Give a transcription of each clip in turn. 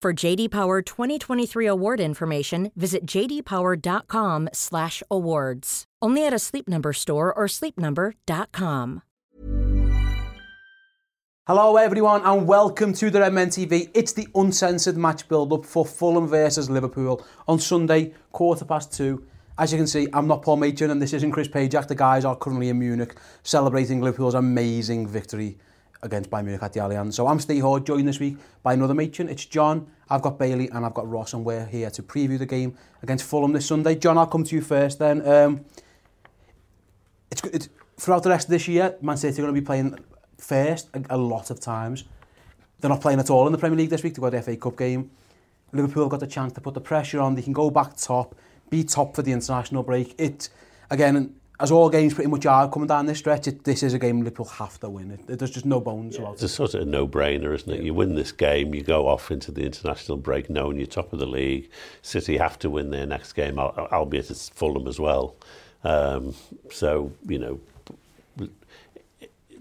For JD Power 2023 award information, visit jdpower.com/awards. Only at a Sleep Number store or sleepnumber.com. Hello, everyone, and welcome to the Redmen TV. It's the uncensored match build-up for Fulham versus Liverpool on Sunday, quarter past two. As you can see, I'm not Paul Machin, and this isn't Chris Pajak. The guys are currently in Munich celebrating Liverpool's amazing victory against Bayern Munich at the Allianz. So I'm Steve Hall, joined this week by another matron. It's John, I've got Bailey, and I've got Ross, and we're here to preview the game against Fulham this Sunday. John, I'll come to you first then. Um, it's, it's, throughout the rest of this year, Man City are going to be playing first a, a lot of times. They're not playing at all in the Premier League this week. They've got the FA Cup game. Liverpool have got the chance to put the pressure on. They can go back top, be top for the international break. It, again, as all games pretty much are coming down this stretch, it, this is a game Liverpool have to win. It, there's just no bones yeah, about it's it. It's sort of a no-brainer, isn't it? Yeah. You win this game, you go off into the international break knowing you're top of the league. City have to win their next game, albeit it's Fulham as well. Um, so, you know,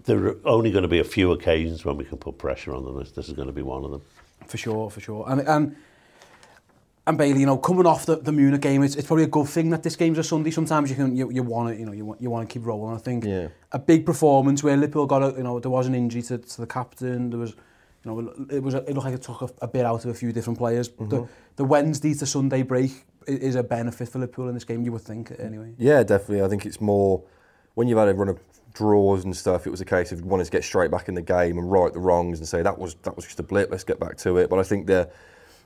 there are only going to be a few occasions when we can put pressure on them. This is going to be one of them. For sure, for sure. And, and and Bailey, you know, coming off the, the Munich game, it's, it's probably a good thing that this game's a Sunday. Sometimes you can you, you want it, you know, you want you want to keep rolling. I think yeah. a big performance where Liverpool got a, you know, there was an injury to, to the captain. There was, you know, it was a, it looked like it took a, a bit out of a few different players. Mm -hmm. The, the Wednesday to Sunday break is a benefit for Liverpool in this game. You would think, anyway. Yeah, definitely. I think it's more when you've had a run of draws and stuff. It was a case of wanting to get straight back in the game and right the wrongs and say that was that was just a blip. Let's get back to it. But I think the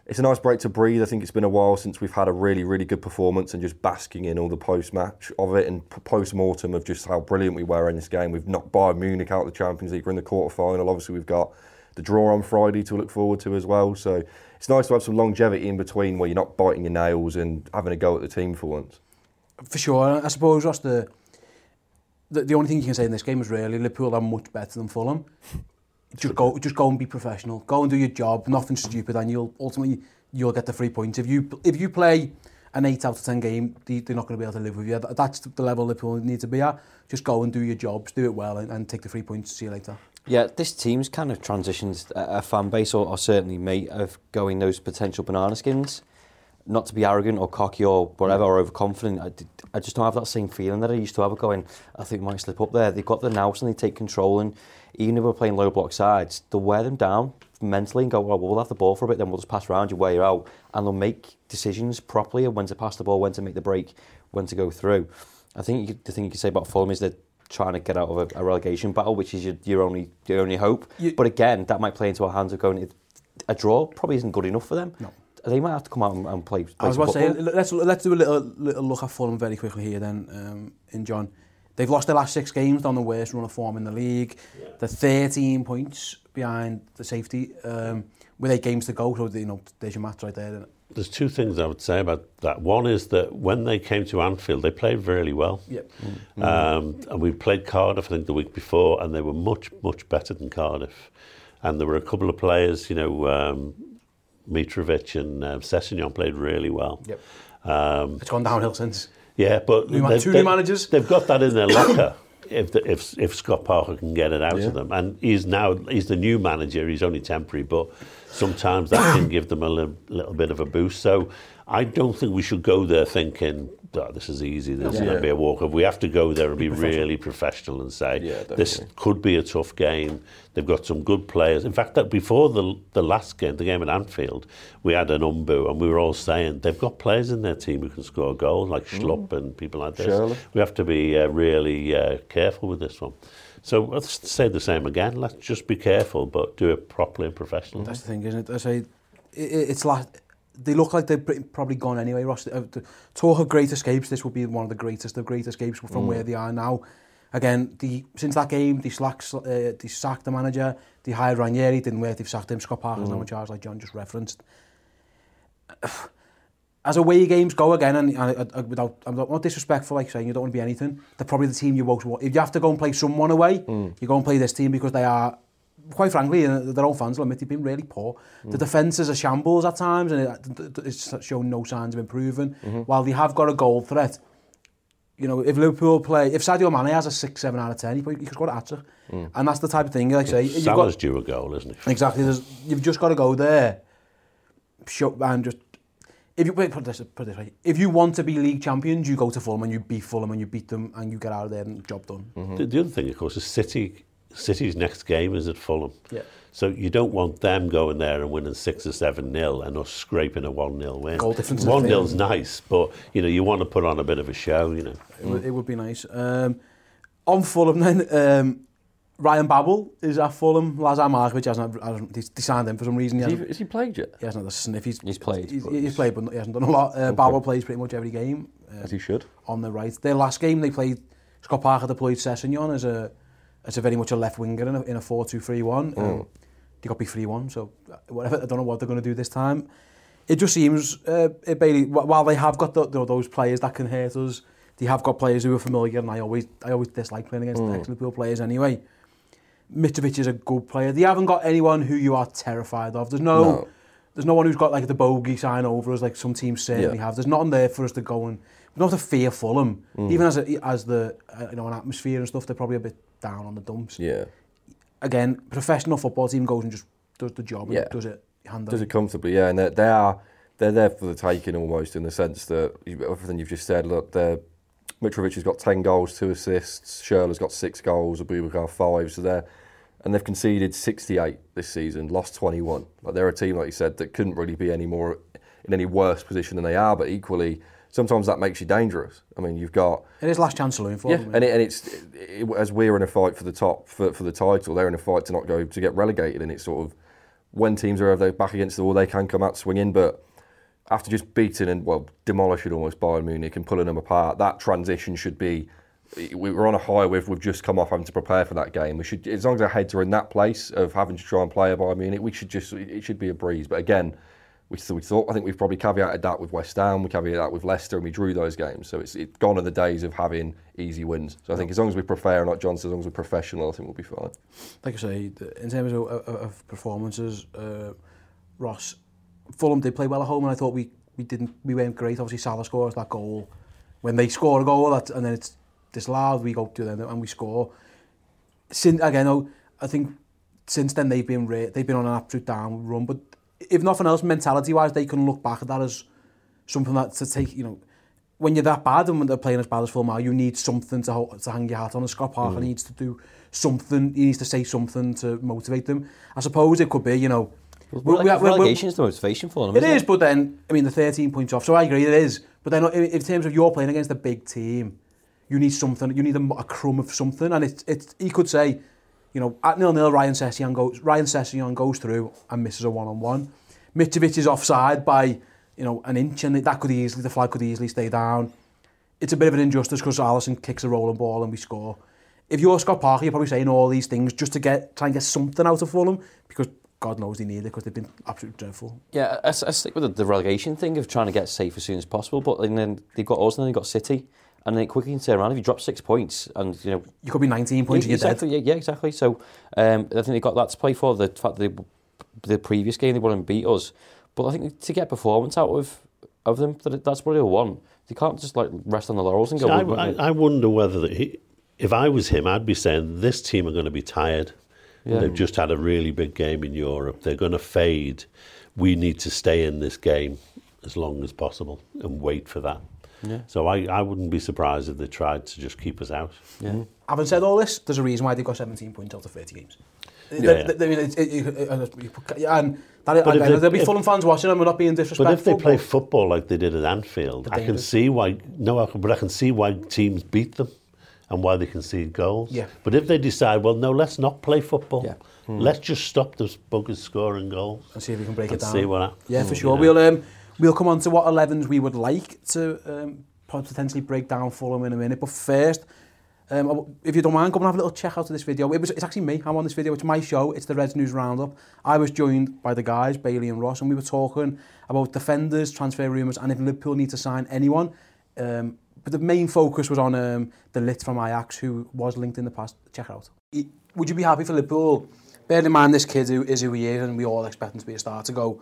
it's a nice break to breathe. I think it's been a while since we've had a really, really good performance and just basking in all the post-match of it and post-mortem of just how brilliant we were in this game. We've knocked Bayern Munich out of the Champions League. We're in the quarter-final. Obviously, we've got the draw on Friday to look forward to as well. So it's nice to have some longevity in between where you're not biting your nails and having a go at the team for once. For sure. I suppose just the, the, the only thing you can say in this game is really Liverpool are much better than Fulham. Just go, just go and be professional. Go and do your job. Nothing stupid, and you'll ultimately you'll get the three points. If you if you play an 8 out of 10 game, they're not going to be able to live with you. That's the level Liverpool need to be at. Just go and do your jobs, do it well, and, and take the three points. See you later. Yeah, this team's kind of transitioned a fan base, or, or certainly me, of going those potential banana skins. Not to be arrogant or cocky or whatever, or overconfident. I, I just don't have that same feeling that I used to have. Going, I think we might slip up there. They've got the nous and they take control and even if we're playing low block sides, they'll wear them down mentally and go, well, we'll have the ball for a bit, then we'll just pass around you, wear you out, and they'll make decisions properly of when to pass the ball, when to make the break, when to go through. I think you, the thing you can say about Fulham is they're trying to get out of a, a relegation battle, which is your, your only your only hope. You, but again, that might play into our hands of going, a draw probably isn't good enough for them. No. Are they have to come out and, and play, play I was about to say, let's, let's do a little, little look at Fulham very quickly here then, um, in John. They've lost their last six games, on the worst run of form in the league. Yeah. They're 13 points behind the safety um, with eight games to go, so you know, there's your match right there. There's two things I would say about that. One is that when they came to Anfield, they played really well. Yep. Mm. Um, and we played Cardiff, I think, the week before, and they were much, much better than Cardiff. And there were a couple of players, you know, um, Mitrovic and Sessegnon played really well. Yep. Um, it's gone downhill since. Yeah, but new they've, two new managers. They've got that in their locker. if, the, if if Scott Parker can get it out yeah. of them, and he's now he's the new manager. He's only temporary, but sometimes that can give them a little bit of a boost. So I don't think we should go there thinking, oh, this is easy, this yeah. is going to be a walk off. We have to go there and be, be professional. really professional and say, yeah, definitely. this could be a tough game. They've got some good players. In fact, that before the, the last game, the game at Anfield, we had an umbu and we were all saying, they've got players in their team who can score goals, like mm. Schlupp mm. and people like this. Surely. We have to be uh, really uh, careful with this one. So let's say the same again. Let's just be careful, but do it properly and professionally. That's the thing, isn't it? I say, it, it's like they look like they've probably gone anyway, Ross. Uh, talk of great escapes, this will be one of the greatest of great escapes from mm. where they are now. Again, the, since that game, they, slack, uh, they sacked the manager, they hired Ranieri, didn't work, they've sacked him. Scott Parker's mm. now in charge, like John just referenced. As away games go again, and, and, and, and without, I'm not, not disrespectful, like saying you don't want to be anything, they're probably the team you want. If you have to go and play someone away, mm. you go and play this team because they are quite frankly, uh, their own fans will admit they've been really poor. Mm. The defence is a shambles at times and it, it's shown no signs of improving. Mm -hmm. While they have got a goal threat, you know, if Liverpool play, if Sadio Mane has a 6, 7 out of 10, he, he could score a hat-trick. Mm. And that's the type of thing, like I say... Salah's you've got, due a goal, isn't he? Exactly. There's, you've just got to go there. Show, and just... If you, wait, put this, put this right. If you want to be league champions, you go to Fulham and you beat Fulham and you beat them and you get out of there and job done. Mm -hmm. the, the other thing, of course, is City City's next game is at Fulham. Yeah. So you don't want them going there and winning six or seven nil and us scraping a one 0 win. Goal difference is One fair. 0's nice, but you know you want to put on a bit of a show. You know. It, would, it would be nice. Um, on Fulham then, um, Ryan Babel is at Fulham. Lazar Markovic hasn't, hasn't they signed him for some reason. He Is he, hasn't, is he played yet? he hasn't had a sniff. He's, He's played, He's, he's he's- played, but he hasn't done a lot. Uh, Babel plays pretty much every game. Uh, As he should. on the right. Their last game, they played Scott Parker deployed Sessegnon as a as a very much a left winger in a, in a 4-2-3-1. Mm. Um, they got be 3-1, so uh, whatever, I don't know what they're going to do this time. It just seems, uh, it Bailey, while they have got the, the, those players that can hurt us, they have got players who are familiar, and I always, I always dislike playing against mm. ex-Liverpool players anyway. Mitrovic is a good player. They haven't got anyone who you are terrified of. There's no. no there's no one who's got like the bogey sign over us like some teams certainly yeah. have. There's nothing there for us to go and we don't have to fear Fulham. Mm. Even as a, as the uh, you know an atmosphere and stuff, they're probably a bit down on the dumps. Yeah. Again, professional football team goes and just does the job. Yeah. And does it handle. Does it comfortably? Yeah, and they, they are they're there for the taking almost in the sense that everything you've just said. Look, they're Mitrovic has got 10 goals, two assists. Schürrle's got six goals. Abubakar five. So they're and they've conceded 68 this season, lost 21. Like they're a team, like you said, that couldn't really be any more in any worse position than they are. But equally, sometimes that makes you dangerous. I mean, you've got It is last chance saloon for yeah, them. and, it, and it's it, as we're in a fight for the top for, for the title, they're in a fight to not go to get relegated, and it's sort of when teams are their back against the wall, they can come out swinging, but after just beating and well demolishing almost Bayern Munich and pulling them apart, that transition should be. We- We're on a high. We've we've just come off having to prepare for that game. We should, as long as our heads are in that place of having to try and play a Bayern Munich, we should just it should be a breeze. But again, we, we thought I think we've probably caveated that with West Ham, we caveated that with Leicester, and we drew those games. So it's, it's gone are the days of having easy wins. So I think as long as we prepare, like John as long as we're professional, I think we'll be fine. like I say, in terms of, of, performances, uh, Ross, Fulham did play well at home, and I thought we, we didn't we weren't great. Obviously, Salah scores that goal. When they score a goal, and then it's this we go to them and we score. Since, again, I think since then they've been they've been on an absolute down run. But if nothing else, mentality-wise, they can look back at that as something that to take, you know, when you're that bad and when they're playing as bad as Fulham are, you need something to, to hang your hat on. And Scott Parker mm. needs to do something, he needs to say something to motivate them. I suppose it could be, you know, Well, like, we, we, relegation is the motivation for them, it isn't is, it? but then, I mean, the 13 points off, so I agree it is. But then, in, in terms of you're playing against a big team, you need something. You need a, a crumb of something. And it's it's he could say, you know, at nil nil, Ryan Sessegnon goes Ryan Sessegnon goes through and misses a one on one. Mitrovic is offside by you know an inch, and that could easily the flag could easily stay down. It's a bit of an injustice because Alisson kicks a rolling ball and we score. If you're Scott Parker, you're probably saying all these things just to get try and get something out of Fulham because God knows they need it because they've been absolutely dreadful. Yeah, I, I stick with the, the relegation thing of trying to get safe as soon as possible. But then they've got us, and then they've got City, and then quickly can turn around. If you drop six points, and you know, You could be 19 points yeah, and you're dead. exactly, yeah, yeah, exactly. So um, I think they got that to play for. The fact that they, the previous game they won and beat us, but I think to get performance out of of them, that that's what they want. They can't just like rest on the laurels and go. See, I, "Well, I, I wonder whether that he, if I was him, I'd be saying this team are going to be tired. Yeah. They've just had a really big game in Europe. They're going to fade. We need to stay in this game as long as possible and wait for that. Yeah. So I, I wouldn't be surprised if they tried to just keep us out. Yeah. Mm. Having said all this, there's a reason why they got 17 points out of 30 games. Yeah, the, the, yeah. And that, but they, there'll be if, Fulham fans watching and we're not being disrespectful. But if they play football like they did at Anfield, I can see why, no, I can, but I can see why teams beat them and why they concede goals. Yeah. But if they decide, well, no, let's not play football. Yeah. Let's just stop this buggers scoring goals. And see if we can break it down. see what happens. Yeah, for mm. sure. Know? We'll, um, We'll come on to what 11s we would like to um, potentially break down for them in a minute. But first, um, if you don't mind, come and have a little check out of this video. It was, it's actually me. I'm on this video. It's my show. It's the Reds News Roundup. I was joined by the guys, Bailey and Ross, and we were talking about defenders, transfer rumours, and if Liverpool need to sign anyone. Um, but the main focus was on um, the lit from Ajax, who was linked in the past. Check it out. Would you be happy for Liverpool? Bear in mind, this kid who is who he is, and we all expect him to be a star to go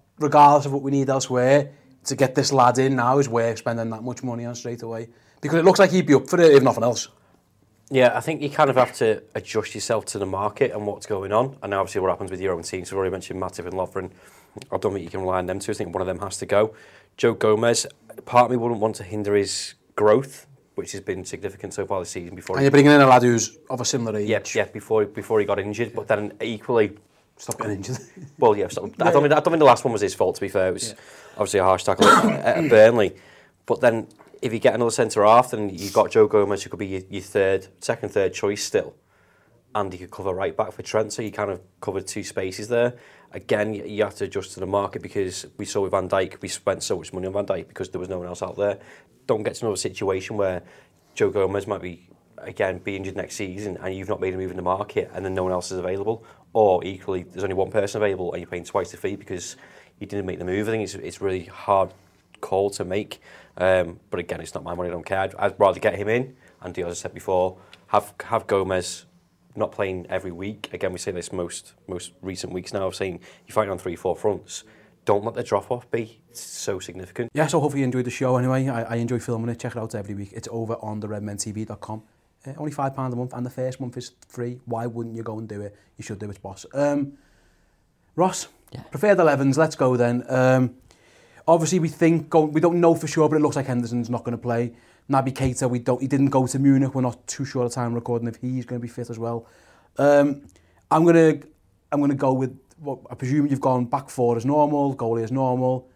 regardless of what we need elsewhere, to get this lad in now is worth spending that much money on straight away. Because it looks like he'd be up for it, if nothing else. Yeah, I think you kind of have to adjust yourself to the market and what's going on. And obviously, what happens with your own team. So, We've already mentioned Matip and Lovren. I don't think you can rely on them two. I think one of them has to go. Joe Gomez, part of me wouldn't want to hinder his growth, which has been significant so far this season. Before And you're bringing in a lad who's of a similar age. yeah, yeah, before before he got injured. But then equally, Stop getting injured. well, yeah, so, I don't think I don't think the last one was his fault. To be fair, it was obviously a harsh tackle at, at Burnley. But then, if you get another centre half, then you've got Joe Gomez, who could be your, your third, second, third choice still, and he could cover right back for Trent. So you kind of covered two spaces there. Again, you, you have to adjust to the market because we saw with Van Dijk, we spent so much money on Van Dijk because there was no one else out there. Don't get to another situation where Joe Gomez might be again be injured next season and you've not made a move in the market and then no one else is available or equally there's only one person available and you're paying twice the fee because you didn't make the move I think it's, it's really hard call to make um, but again it's not my money I don't care I'd, I'd rather get him in and as I said before have have Gomez not playing every week again we say this most most recent weeks now of saying you're fighting on three four fronts don't let the drop off be it's so significant Yeah, so hopefully you enjoyed the show anyway. I, I enjoy filming it. Check it out every week. It's over on the redmentv.com. uh, only £5 a month and the first month is free. Why wouldn't you go and do it? You should do it, boss. Um, Ross, yeah. preferred 11s, let's go then. Um, obviously, we think, go, we don't know for sure, but it looks like Henderson's not going to play. Naby Keita, we don't, he didn't go to Munich. We're not too sure of the time recording if he's going to be fit as well. Um, I'm going to I'm going to go with, what I presume you've gone back four as normal, goalie as normal,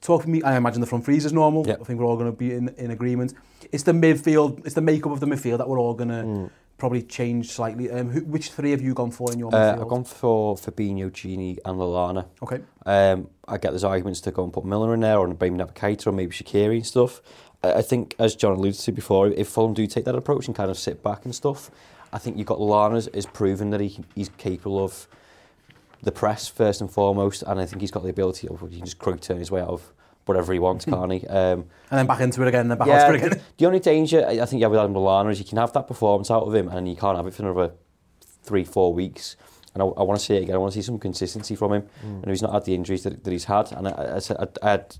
talk for me. I imagine the front three is normal. Yep. I think we're all going to be in, in agreement. It's the midfield, it's the makeup of the midfield that we're all going to mm. probably change slightly. Um, who, which three have you gone for in your uh, midfield? I've gone for Fabinho, Gini and Lallana. Okay. Um, I get there's arguments to go and put Miller in there or maybe Navigator or maybe Shakiri and stuff. I, I think, as John alluded to before, if Fulham do take that approach and kind of sit back and stuff, I think you've got Lallana is proven that he, he's capable of the press first and foremost, and I think he's got the ability of he can just quick turn his way out of whatever he wants, hmm. can't he? Um, and then back into it again, and then back yeah, it again. The, the only danger I think you have with Adam Lallana is you can have that performance out of him, and you can't have it for another three, four weeks. And I, I want to see it again. I want to see some consistency from him. Mm. And he's not had the injuries that, that he's had. And I, I, I, I had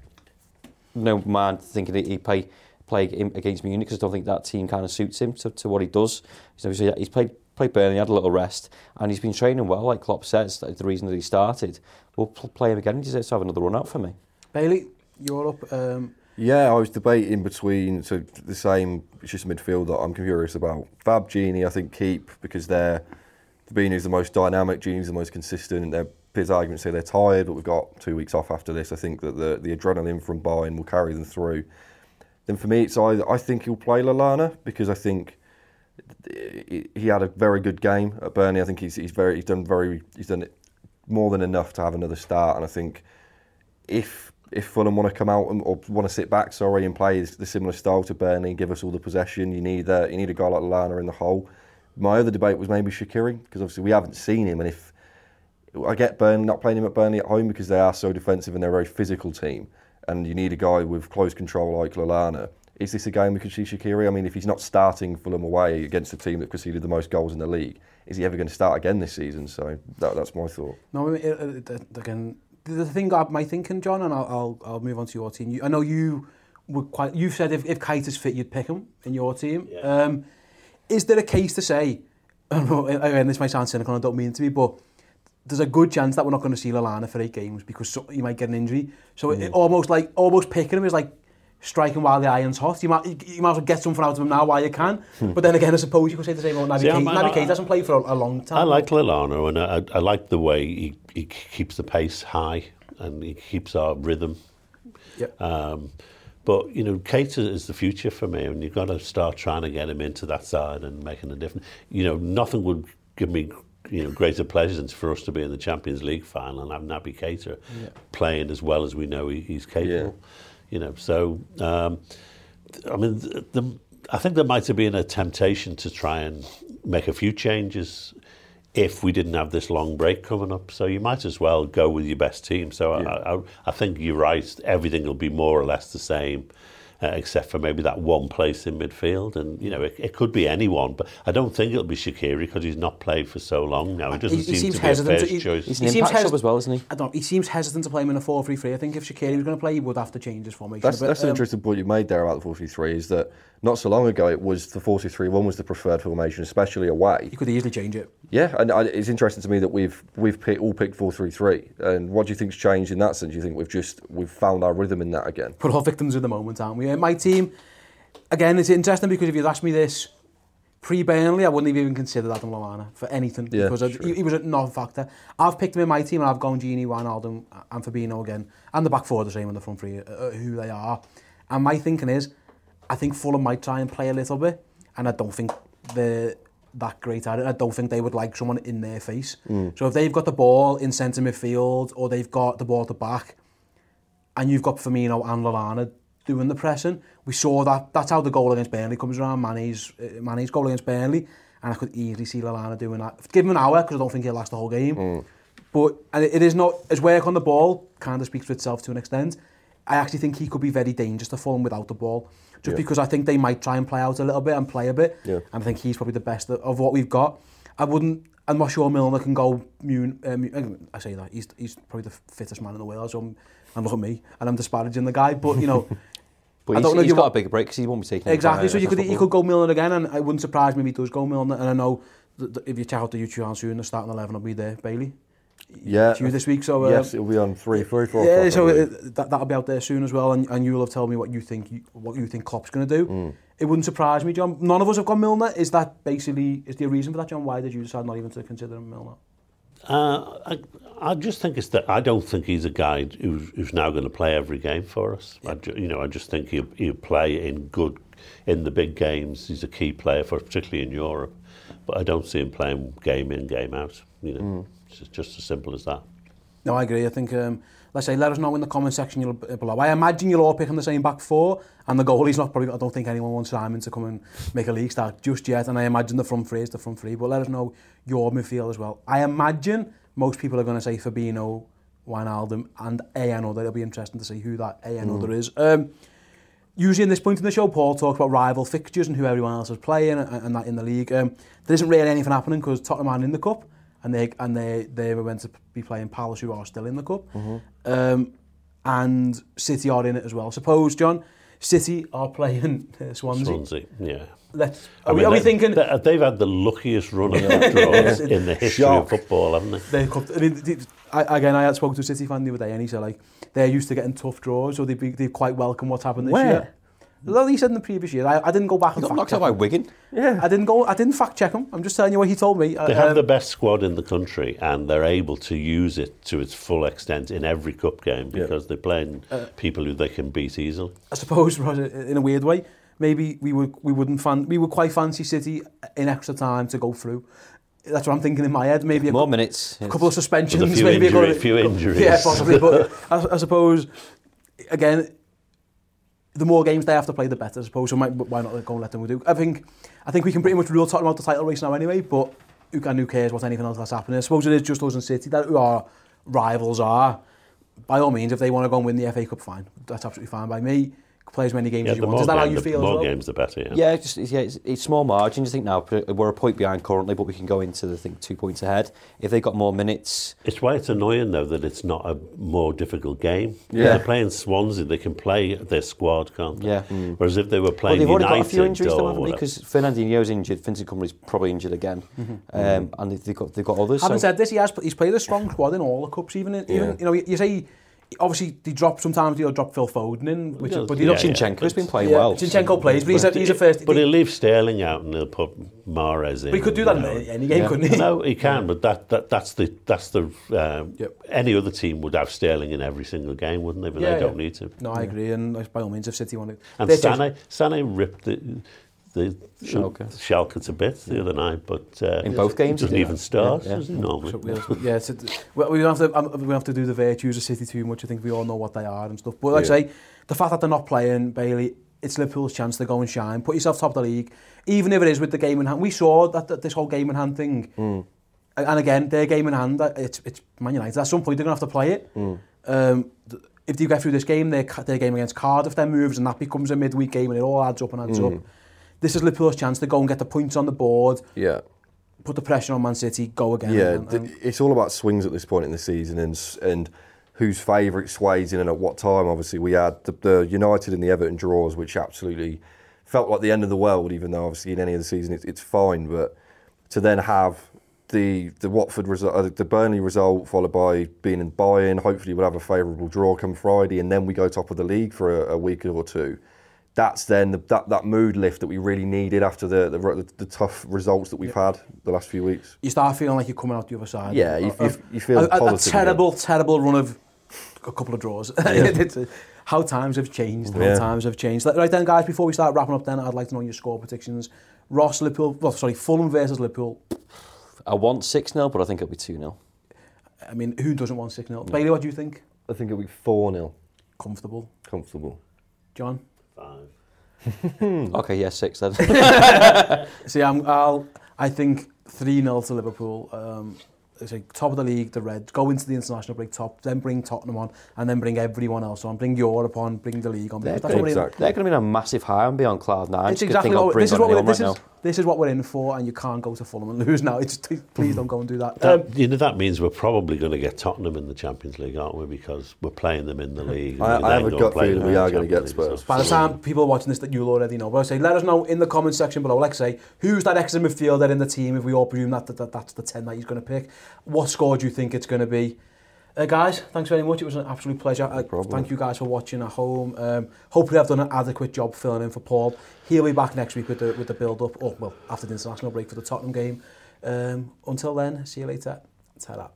no man thinking that he'd play, play against Munich because I don't think that team kind of suits him to, to what he does. He's, obviously, he's played played Burnley, had a little rest, and he's been training well. Like Klopp says, that's the reason that he started. We'll pl- play him again. He deserves to have another run out for me. Bailey, you're up. Um, Yeah, I was debating between so the same. It's just a midfield that I'm curious about. Fab, Gini, I think keep because they're Fabinho's the most dynamic, Gini's the most consistent. And their his arguments say they're tired, but we've got two weeks off after this. I think that the the adrenaline from Bayern will carry them through. Then for me, it's either I think he'll play Lallana because I think he had a very good game at Burnley. I think he's he's very he's done very he's done more than enough to have another start. And I think if if Fulham want to come out and, or want to sit back, sorry, and play the similar style to Burnley give us all the possession, you need uh, you need a guy like Lallana in the hole. My other debate was maybe Shaqiri because obviously we haven't seen him, and if I get Burnley not playing him at Burnley at home because they are so defensive and they're a very physical team, and you need a guy with close control like Lallana. Is this a game we could see Shaqiri? I mean, if he's not starting Fulham away against the team that conceded the most goals in the league, is he ever going to start again this season? So that, that's my thought. No, it, it, it, again, the thing got my thinking, John, and I'll, I'll, I'll move on to your team. You, I know you were quite. You've said if, if Keita is fit, you'd pick him in your team. Yeah. Um, is there a case to say? And this might sound cynical, and I don't mean it to be, but there's a good chance that we're not going to see Lallana for eight games because so, he might get an injury. So Mm. it, almost like almost picking him is like striking while the iron's hot. You might you might as well get something out of him now while you can. but then again, I suppose you could say the same about Naby See, I Keita. might Naby not- Keita hasn't played for a, a long time. I like Lallana and I, I like the way he, he keeps the pace high and he keeps our rhythm. Yep. Um, but you know, Keita is the future for me, and you've got to start trying to get him into that side and making a difference. You know, nothing would give me you know greater pleasure than for us to be in the Champions League final and have Naby Keita playing as well as we know he, he's capable. You know, so um, I mean, the, the, I think there might have been a temptation to try and make a few changes if we didn't have this long break coming up. So you might as well go with your best team. So I, I, I think you're right. Everything will be more or less the same. Uh, except for maybe that one place in midfield, and you know it, it could be anyone, but I don't think it'll be Shaqiri because he's not played for so long now. He doesn't He- he seem seems to be a hesitant first he- choice. He's He an seems impact hes- sub as well, isn't he? I don't. know, He seems hesitant to play him in a 4-3-3. I think if Shaqiri was going to play, he would have to change his formation. That's, a bit. that's an Um, interesting point you made there about the 43 is that not so long ago it was the 43-1 was the preferred formation, especially away. You could easily change it. Yeah, and I, it's interesting to me that we've we've pick, all picked 4-3-3. And what do you think's changed in that sense? Do you think we've just we've found our rhythm in that again? We're all victims of the moment, aren't we? My team, again, it's interesting because if you'd asked me this pre-Burnley, I wouldn't have even considered Adam Lallana for anything Yeah, because he, he was a non-factor. I've picked him in my team and I've gone Gini, Wijnaldum and Fabinho again. And the back four are the same on the front three, uh, uh, who they are. And my thinking is, I think Fulham might try and play a little bit, and I don't think they're that great at it. I don't think they would like someone in their face. Mm. So if they've got the ball in centre midfield, or they've got the ball at the back, and you've got Firmino and Lallana doing the pressing, we saw that. That's how the goal against Burnley comes around, Manny's, uh, Manny's goal against Burnley, and I could easily see Lallana doing that. Give him an hour, because I don't think he'll last the whole game. Mm. But and it is not, his work on the ball kind of speaks for itself to an extent. I actually think he could be very dangerous to Fulham without the ball just yeah. because I think they might try and play out a little bit and play a bit. Yeah. And I think he's probably the best of, of what we've got. I wouldn't, I'm not sure Milner can go, Mune, um, uh, I say that, he's, he's probably the fittest man in the world, so I'm, and look at me, and I'm disparaging the guy, but you know, But I don't know he's got a bigger break because he won't be taking Exactly, so you could, you could go Milner again, and it wouldn't surprise me if he does go Milner, and I know that, that if you check out the YouTube answer in the starting 11, will be there, Bailey. Yeah. it's you this week. So uh, yes, it'll be on three, three, four. yeah, so I uh, that that'll be out there soon as well, and, and you'll have told me what you think you, what you think Klopp's going to do. Mm. It wouldn't surprise me, John. None of us have got Milner. Is that basically is there a reason for that, John? Why did you decide not even to consider him Milner? Uh, I, I just think it's that I don't think he's a guy who's, who's now going to play every game for us. I ju- you know, I just think he'll, he'll play in good in the big games. He's a key player for, us, particularly in Europe. But I don't see him playing game in, game out. You know, It's just as simple as that. No, I agree. I think, um, let's say, let us know in the comment section you'll, uh, below. I imagine you'll all pick on the same back four, and the goalie's not probably, I don't think anyone wants Simon to come and make a league start just yet, and I imagine the front three is the front three, but let us know your midfield as well. I imagine most people are going to say Fabino, Wijnaldum, and a another. It'll be interesting to see who that a another mm. is. Um, usually in this point in the show, Paul talks about rival fixtures and who everyone else is playing and, and that in the league. Um, there isn't really anything happening because Tottenham aren't in the cup, and they and they they were meant to be playing Palace, who are still in the cup, mm -hmm. um, and City are in it as well. Suppose John, City are playing uh, Swansea. Swansea, yeah. Let's, are, I mean, we, are we thinking... They, uh, they've had the luckiest run of draws in the history shock. of football, haven't they? They've I mean, I, again, I had spoke to a City fan the other day and he said, like, they're used to getting tough draws, so they'd, be, they quite welcome what's happened this Where? year. Well, he said in the previous year. I, I didn't go back and Got fact knocked check out by him. Wigan. I didn't go. I didn't fact check him. I'm just telling you what he told me. They have the best squad in the country, and they're able to use it to its full extent in every cup game because they're playing Uh, people who they can beat easily. I suppose, Ross, in a weird way, maybe we would we wouldn't fan we would quite fancy City in extra time to go through. That's what I'm thinking in my head. Maybe a, More cou- minutes. a couple of suspensions. With a few maybe injury- couple of- few injuries. Yeah, possibly. But I, I suppose again, the more games they have to play, the better, I suppose. So might, why not go and let them do? I think, I think we can pretty much rule Tottenham out the title race now anyway, but who, can, who cares what anything else that's happening? I suppose it is just us and City that who our rivals are. By all means, if they want to go and win the FA Cup, fine. That's absolutely fine by me. Play as many games Yeah, as you want. Is that how you the feel more as well? games, the better. Yeah. Yeah, just, yeah it's, it's small margins. I think now we're a point behind currently, but we can go into the thing two points ahead. If they got more minutes, It's why it's annoying though that it's not a more difficult game. Yeah. they're playing Swansea, they can play their squad, can't they? Yeah. Mm. Whereas if they were well, playing they've already got a few injuries or though, haven't they? Because Fernandinho's injured, Vincent Kompany's probably injured again, mm-hmm. Mm-hmm. um, and they've got they've got others. Having so said this, he has he's played a strong squad in all the cups. Even in, even you know you say obviously they drop sometimes he'll drop Phil Foden in, which no, but he yeah, yeah. been playing yeah, well. Zinchenko plays, but he's a, he's a first. But he leaves Sterling out and he'll put Mares in. But he could do that you know. in any game, yeah. couldn't he? No, he can. But that, that that's the that's the um, yep. any other team would have Sterling in every single game, wouldn't they? But yeah, they yeah. don't need to. No, I agree, and by all means, if City want to. And They're Sané, Sané ripped it the Schalke. Schalke to bits the other night, but uh, in both games, doesn't even start. Yeah, yeah. Does normally? yeah, so, well, we don't have to. Um, we have to do the virtues of City too much. I think we all know what they are and stuff. But like yeah. I say, the fact that they're not playing Bailey, it's Liverpool's chance to go and shine. Put yourself top of the league, even if it is with the game in hand. We saw that, that this whole game in hand thing. Mm. And again, their game in hand, it's, it's Man United. At some point, they're going to have to play it. Mm. Um, if they get through this game, their, their game against Cardiff, then moves, and that becomes a midweek game, and it all adds up and adds mm. up. This is Liverpool's chance to go and get the points on the board, Yeah. put the pressure on Man City, go again. Yeah, and- and- it's all about swings at this point in the season and and whose favourite sways in and at what time. Obviously, we had the, the United and the Everton draws, which absolutely felt like the end of the world. Even though obviously in any of the season it's, it's fine, but to then have the the Watford result, uh, the Burnley result, followed by being in Bayern, hopefully we'll have a favourable draw come Friday, and then we go top of the league for a, a week or two. That's then the, that that mood lift that we really needed after the the, the tough results that we've had the last few weeks. you start feeling like you're coming out the other side. Yeah, you- Of- you- you feel a, a, a positive terrible, terrible run of a couple of draws. It's a- how times have changed. How Yeah. times have changed. Right then, guys. Before we start wrapping up, then I'd like to know your score predictions. Ross Liverpool. Well, sorry, Fulham versus Liverpool. I want six 0 but I think it'll be two 0 I mean, who doesn't want six 0 Bailey, what do you think? I think it'll be 4 0. Comfortable. Comfortable. John. Hmm. okay, yeah, six then. See, I'm, I'll, I think 3-0 to Liverpool. Um, it's like top of the league, the Reds, go into the international break top, then bring Tottenham on, and then bring everyone else on, bring Europe on, bring the league on. They're, going, exactly. they're going to be in a massive high and be on cloud nine. It's exactly what, this is what we're, right this, is, now. This is what we're in for, and you can't go to Fulham and lose now. It's please don't go and do that. That, Um, you know, that means we're probably going to get Tottenham in the Champions League, aren't we? Because we're playing them in the league. I- I have a go gut feeling we are gonna get Spurs. so- by the time people are watching this that you'll already know, but I say let us know in the comment section below. Like I say, who's that extra midfielder in the team? If we all presume that, that, that that's the ten that he's going to pick, what score do you think it's going to be? Uh, guys, thanks very much. It was an absolute pleasure. Uh, problem. thank you guys for watching at home. Um, hopefully, I've done an adequate job filling in for Paul. He'll be back next week with the with the build up. Oh, well, after the international break for the Tottenham game. Um, until then, see you later. Ta-ra.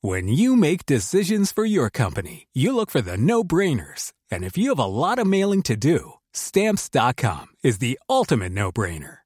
When you make decisions for your company, you look for the no-brainers. And if you have a lot of mailing to do, stamps.com is the ultimate no-brainer.